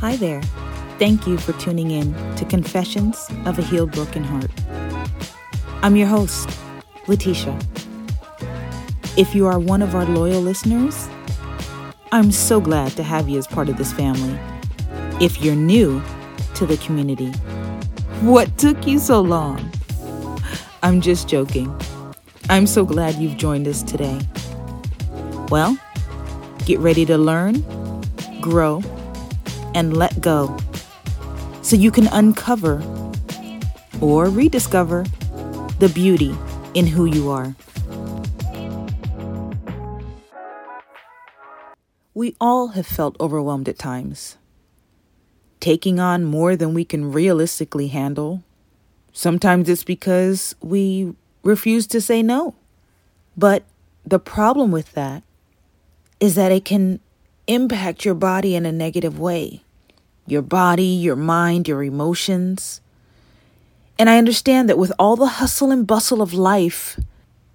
Hi there. Thank you for tuning in to Confessions of a Healed Broken Heart. I'm your host, Letitia. If you are one of our loyal listeners, I'm so glad to have you as part of this family. If you're new to the community, what took you so long? I'm just joking. I'm so glad you've joined us today. Well, get ready to learn, grow, and let go so you can uncover or rediscover the beauty in who you are. We all have felt overwhelmed at times, taking on more than we can realistically handle. Sometimes it's because we refuse to say no. But the problem with that is that it can impact your body in a negative way your body, your mind, your emotions. And I understand that with all the hustle and bustle of life,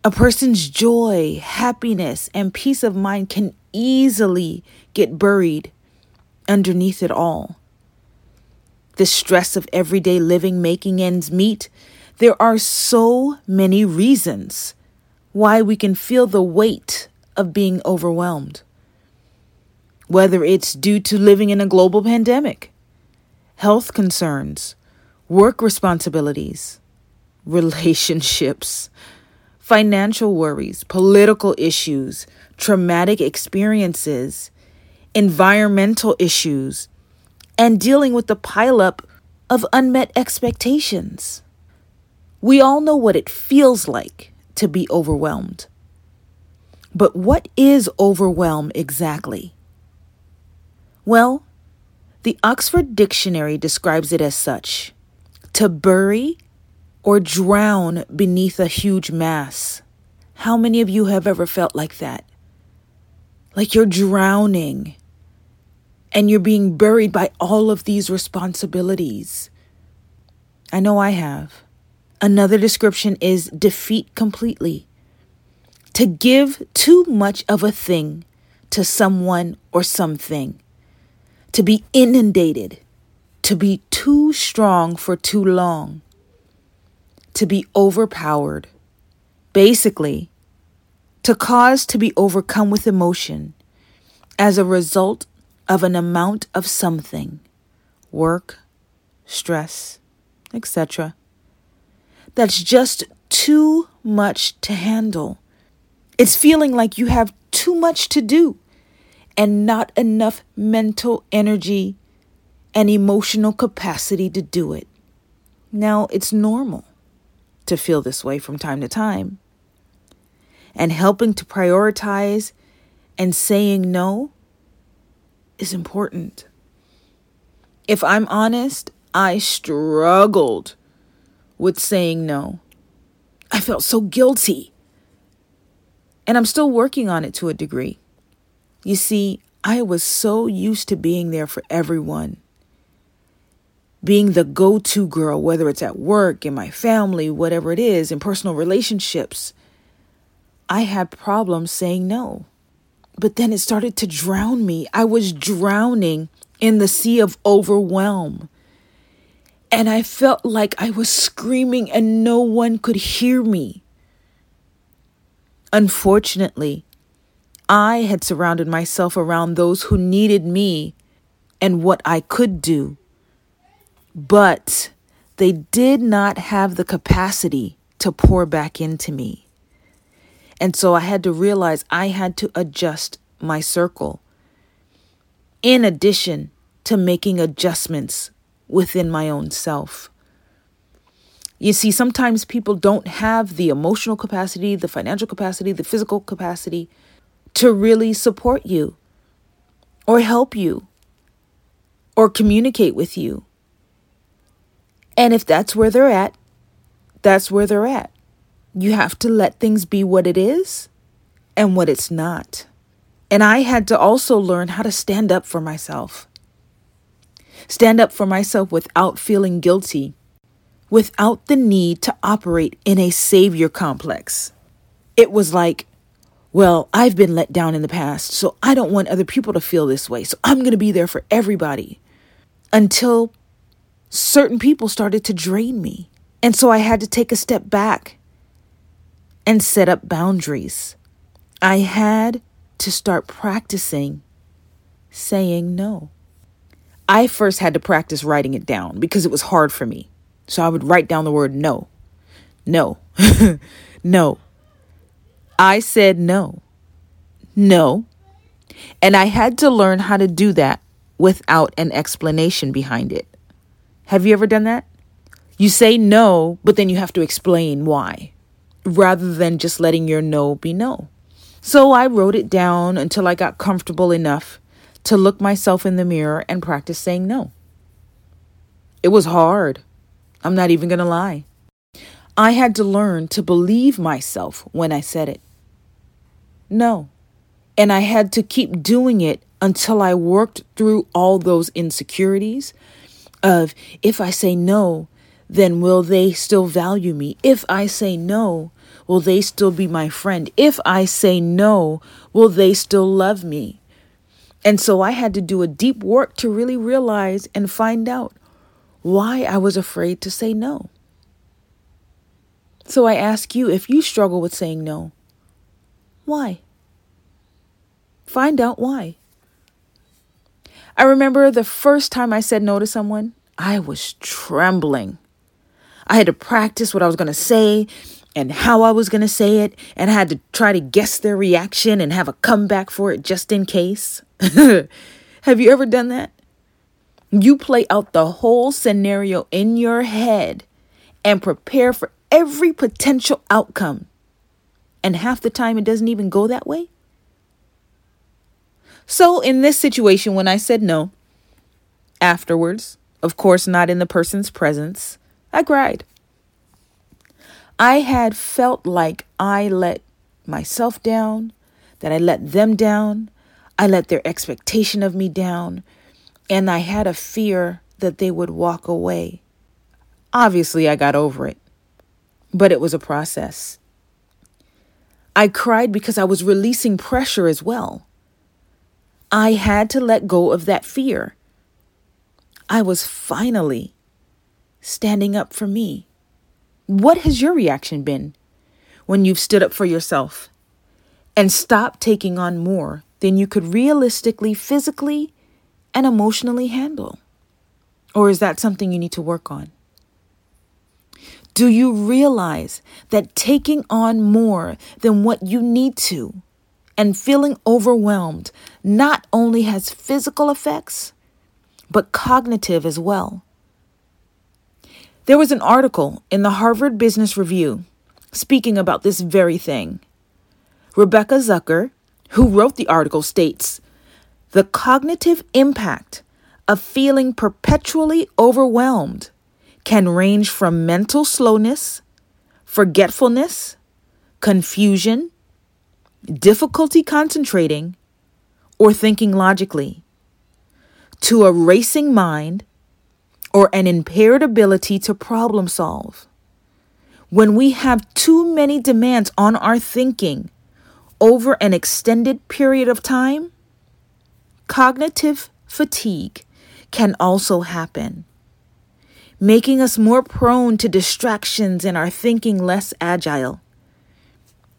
a person's joy, happiness, and peace of mind can easily get buried underneath it all. The stress of everyday living, making ends meet, there are so many reasons why we can feel the weight of being overwhelmed whether it's due to living in a global pandemic, health concerns, work responsibilities, relationships, financial worries, political issues, traumatic experiences, environmental issues, and dealing with the pileup of unmet expectations. We all know what it feels like to be overwhelmed. But what is overwhelm exactly? Well, the Oxford Dictionary describes it as such to bury or drown beneath a huge mass. How many of you have ever felt like that? Like you're drowning and you're being buried by all of these responsibilities. I know I have. Another description is defeat completely. To give too much of a thing to someone or something to be inundated, to be too strong for too long, to be overpowered. Basically, to cause to be overcome with emotion as a result of an amount of something work, stress, etc. That's just too much to handle. It's feeling like you have too much to do and not enough mental energy and emotional capacity to do it. Now, it's normal to feel this way from time to time. And helping to prioritize and saying no is important. If I'm honest, I struggled with saying no. I felt so guilty. And I'm still working on it to a degree. You see, I was so used to being there for everyone. Being the go to girl, whether it's at work, in my family, whatever it is, in personal relationships. I had problems saying no. But then it started to drown me. I was drowning in the sea of overwhelm. And I felt like I was screaming and no one could hear me. Unfortunately, I had surrounded myself around those who needed me and what I could do. But they did not have the capacity to pour back into me. And so I had to realize I had to adjust my circle. In addition to making adjustments within my own self. You see, sometimes people don't have the emotional capacity, the financial capacity, the physical capacity to really support you or help you or communicate with you. And if that's where they're at, that's where they're at. You have to let things be what it is and what it's not. And I had to also learn how to stand up for myself. Stand up for myself without feeling guilty, without the need to operate in a savior complex. It was like, well, I've been let down in the past, so I don't want other people to feel this way. So I'm going to be there for everybody until certain people started to drain me. And so I had to take a step back and set up boundaries. I had to start practicing saying no. I first had to practice writing it down because it was hard for me. So I would write down the word no. No. no. I said no. No. And I had to learn how to do that without an explanation behind it. Have you ever done that? You say no, but then you have to explain why, rather than just letting your no be no. So I wrote it down until I got comfortable enough to look myself in the mirror and practice saying no. It was hard. I'm not even going to lie. I had to learn to believe myself when I said it. No. And I had to keep doing it until I worked through all those insecurities of if I say no, then will they still value me? If I say no, will they still be my friend? If I say no, will they still love me? And so I had to do a deep work to really realize and find out why I was afraid to say no. So I ask you if you struggle with saying no, why? Find out why. I remember the first time I said no to someone, I was trembling. I had to practice what I was going to say and how I was going to say it, and I had to try to guess their reaction and have a comeback for it just in case. have you ever done that? You play out the whole scenario in your head and prepare for every potential outcome. And half the time, it doesn't even go that way. So, in this situation, when I said no, afterwards, of course, not in the person's presence, I cried. I had felt like I let myself down, that I let them down, I let their expectation of me down, and I had a fear that they would walk away. Obviously, I got over it, but it was a process. I cried because I was releasing pressure as well. I had to let go of that fear. I was finally standing up for me. What has your reaction been when you've stood up for yourself and stopped taking on more than you could realistically, physically, and emotionally handle? Or is that something you need to work on? Do you realize that taking on more than what you need to and feeling overwhelmed not only has physical effects, but cognitive as well. There was an article in the Harvard Business Review speaking about this very thing. Rebecca Zucker, who wrote the article, states the cognitive impact of feeling perpetually overwhelmed can range from mental slowness, forgetfulness, confusion, difficulty concentrating or thinking logically, to a racing mind or an impaired ability to problem solve. When we have too many demands on our thinking over an extended period of time, cognitive fatigue can also happen, making us more prone to distractions and our thinking less agile.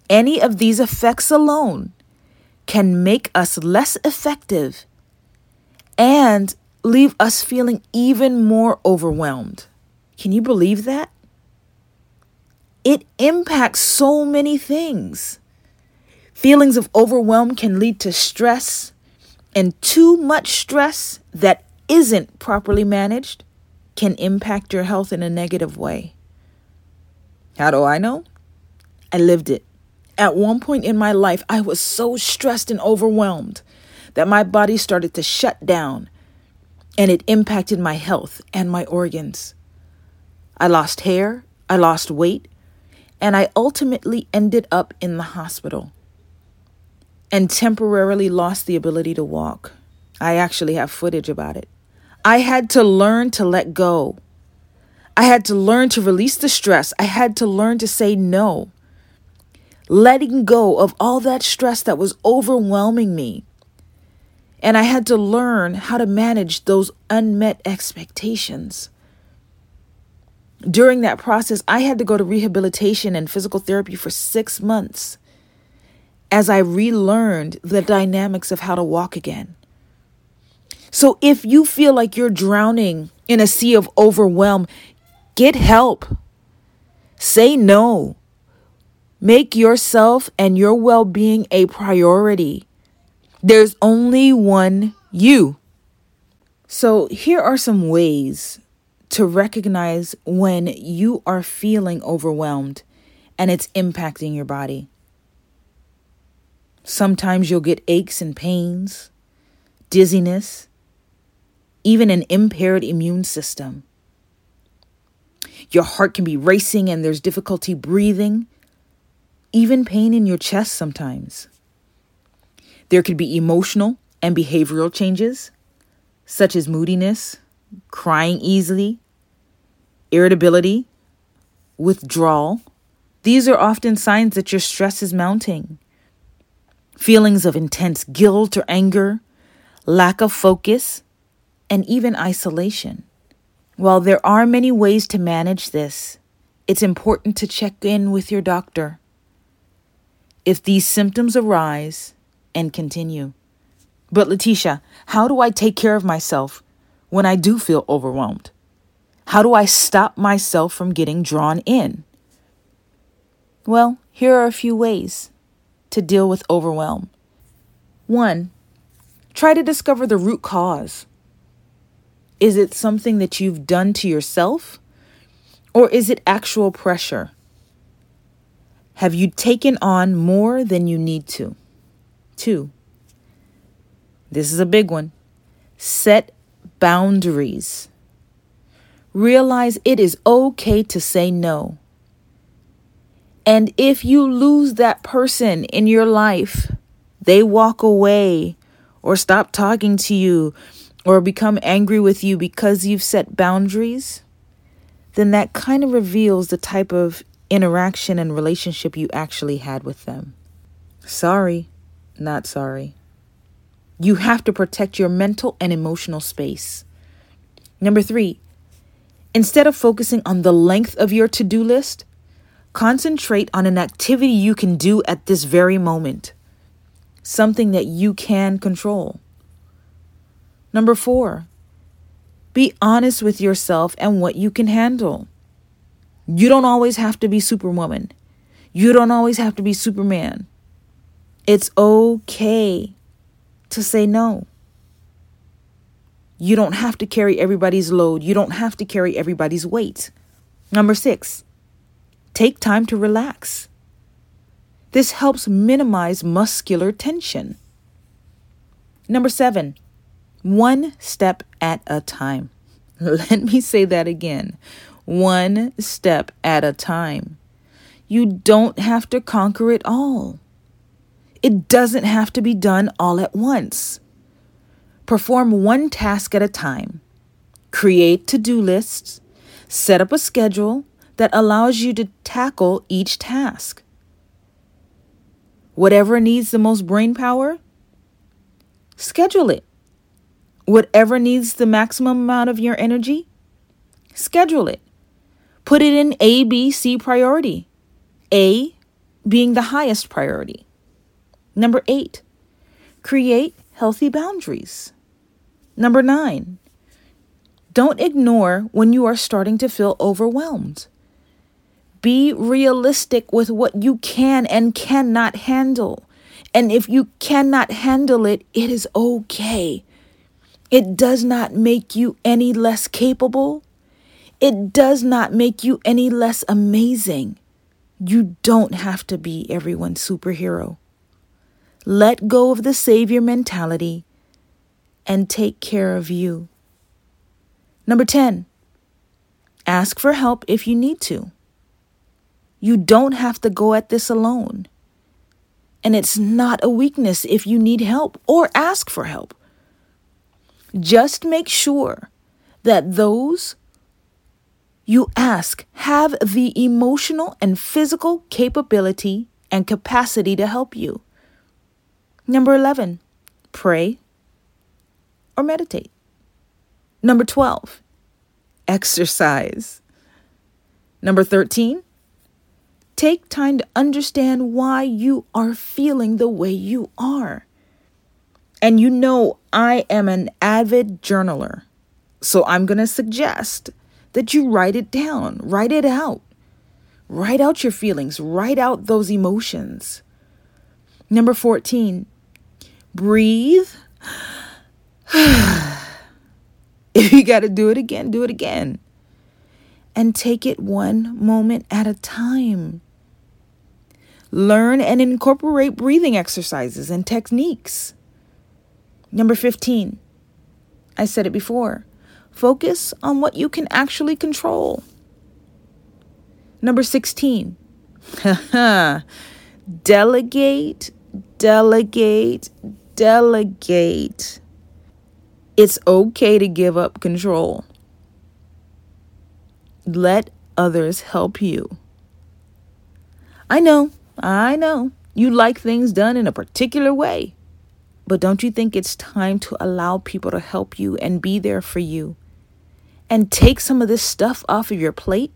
Any of these effects alone can make us less effective and leave us feeling even more overwhelmed. Can you believe that? It impacts so many things. Feelings of overwhelm can lead to stress, and too much stress that isn't properly managed can impact your health in a negative way. How do I know? I lived it. At one point in my life, I was so stressed and overwhelmed that my body started to shut down and it impacted my health and my organs. I lost hair, I lost weight, and I ultimately ended up in the hospital and temporarily lost the ability to walk. I actually have footage about it. I had to learn to let go. I had to learn to release the stress. I had to learn to say no. letting go of all that stress that was overwhelming me. And I had to learn how to manage those unmet expectations. During that process, I had to go to rehabilitation and physical therapy for six months as I relearned the dynamics of how to walk again. So if you feel like you're drowning in a sea of overwhelm, get help. Say no. Make yourself and your well being a priority. There's only one you. So, here are some ways to recognize when you are feeling overwhelmed and it's impacting your body. Sometimes you'll get aches and pains, dizziness, even an impaired immune system. Your heart can be racing and there's difficulty breathing, even pain in your chest sometimes. There could be emotional and behavioral changes, such as moodiness, crying easily, irritability, withdrawal. These are often signs that your stress is mounting. Feelings of intense guilt or anger, lack of focus, and even isolation. While there are many ways to manage this, it's important to check in with your doctor. If these symptoms arise and continue. But Letitia, how do I take care of myself when I do feel overwhelmed? How do I stop myself from getting drawn in? Well, here are a few ways to deal with overwhelm. One, try to discover the root cause. Is it something that you've done to yourself? Or is it actual pressure? Have you taken on more than you need to? Two, this is a big one. Set boundaries. Realize it is okay to say no. And if you lose that person in your life, they walk away or stop talking to you or become angry with you because you've set boundaries, then that kind of reveals the type of interaction and relationship you actually had with them. Sorry, not sorry. You have to protect your mental and emotional space. Number three, instead of focusing on the length of your to do list, concentrate on an activity you can do at this very moment, something that you can control. Number four, be honest with yourself and what you can handle. You don't always have to be Superwoman. You don't always have to be Superman. It's okay to say no. You don't have to carry everybody's load. You don't have to carry everybody's weight. Number six, take time to relax. This helps minimize muscular tension. Number seven, one step at a time. Let me say that again one step at a time. You don't have to conquer it all. It doesn't have to be done all at once. Perform one task at a time. Create to do lists. Set up a schedule that allows you to tackle each task. Whatever needs the most brain power, schedule it. Whatever needs the maximum amount of your energy, schedule it. Put it in A, B, C priority. A being the highest priority. Number eight, create healthy boundaries. Number nine, don't ignore when you are starting to feel overwhelmed. Be realistic with what you can and cannot handle. And if you cannot handle it, it is okay. It does not make you any less capable. It does not make you any less amazing. You don't have to be everyone's superhero. Let go of the savior mentality and take care of you. Number 10, ask for help if you need to. You don't have to go at this alone. And it's not a weakness if you need help or ask for help. Just make sure that those you ask have the emotional and physical capability and capacity to help you. Number 11, pray or meditate. Number 12, exercise. Number 13, take time to understand why you are feeling the way you are. And you know, I am an avid journaler. So I'm going to suggest that you write it down, write it out. Write out your feelings, write out those emotions. Number 14, breathe. if you got to do it again, do it again. And take it one moment at a time. Learn and incorporate breathing exercises and techniques. Number 15, I said it before focus on what you can actually control. Number 16, delegate, delegate, delegate. It's okay to give up control. Let others help you. I know, I know, you like things done in a particular way. But don't you think it's time to allow people to help you and be there for you and take some of this stuff off of your plate?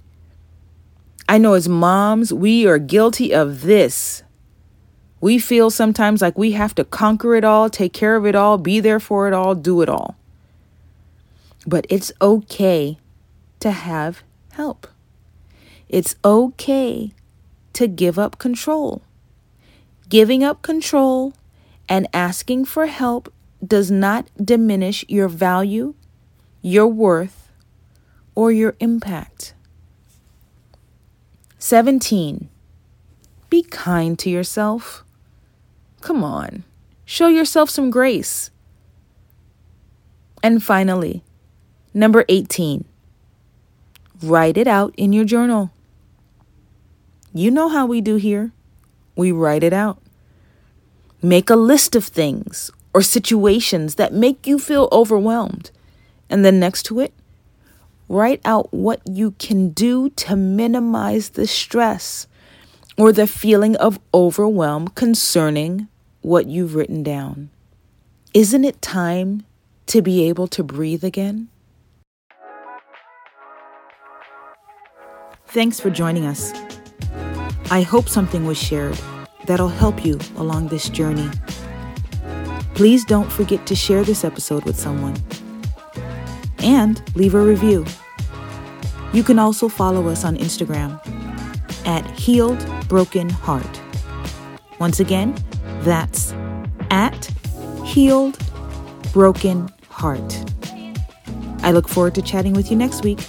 I know as moms, we are guilty of this. We feel sometimes like we have to conquer it all, take care of it all, be there for it all, do it all. But it's okay to have help. It's okay to give up control. Giving up control and asking for help does not diminish your value, your worth, or your impact. 17. Be kind to yourself. Come on, show yourself some grace. And finally, number 18. Write it out in your journal. You know how we do here. We write it out. Make a list of things or situations that make you feel overwhelmed. And then next to it, Write out what you can do to minimize the stress or the feeling of overwhelm concerning what you've written down. Isn't it time to be able to breathe again? Thanks for joining us. I hope something was shared that'll help you along this journey. Please don't forget to share this episode with someone and leave a review. You can also follow us on Instagram at Healed Broken Heart. Once again, that's at Healed Broken Heart. I look forward to chatting with you next week.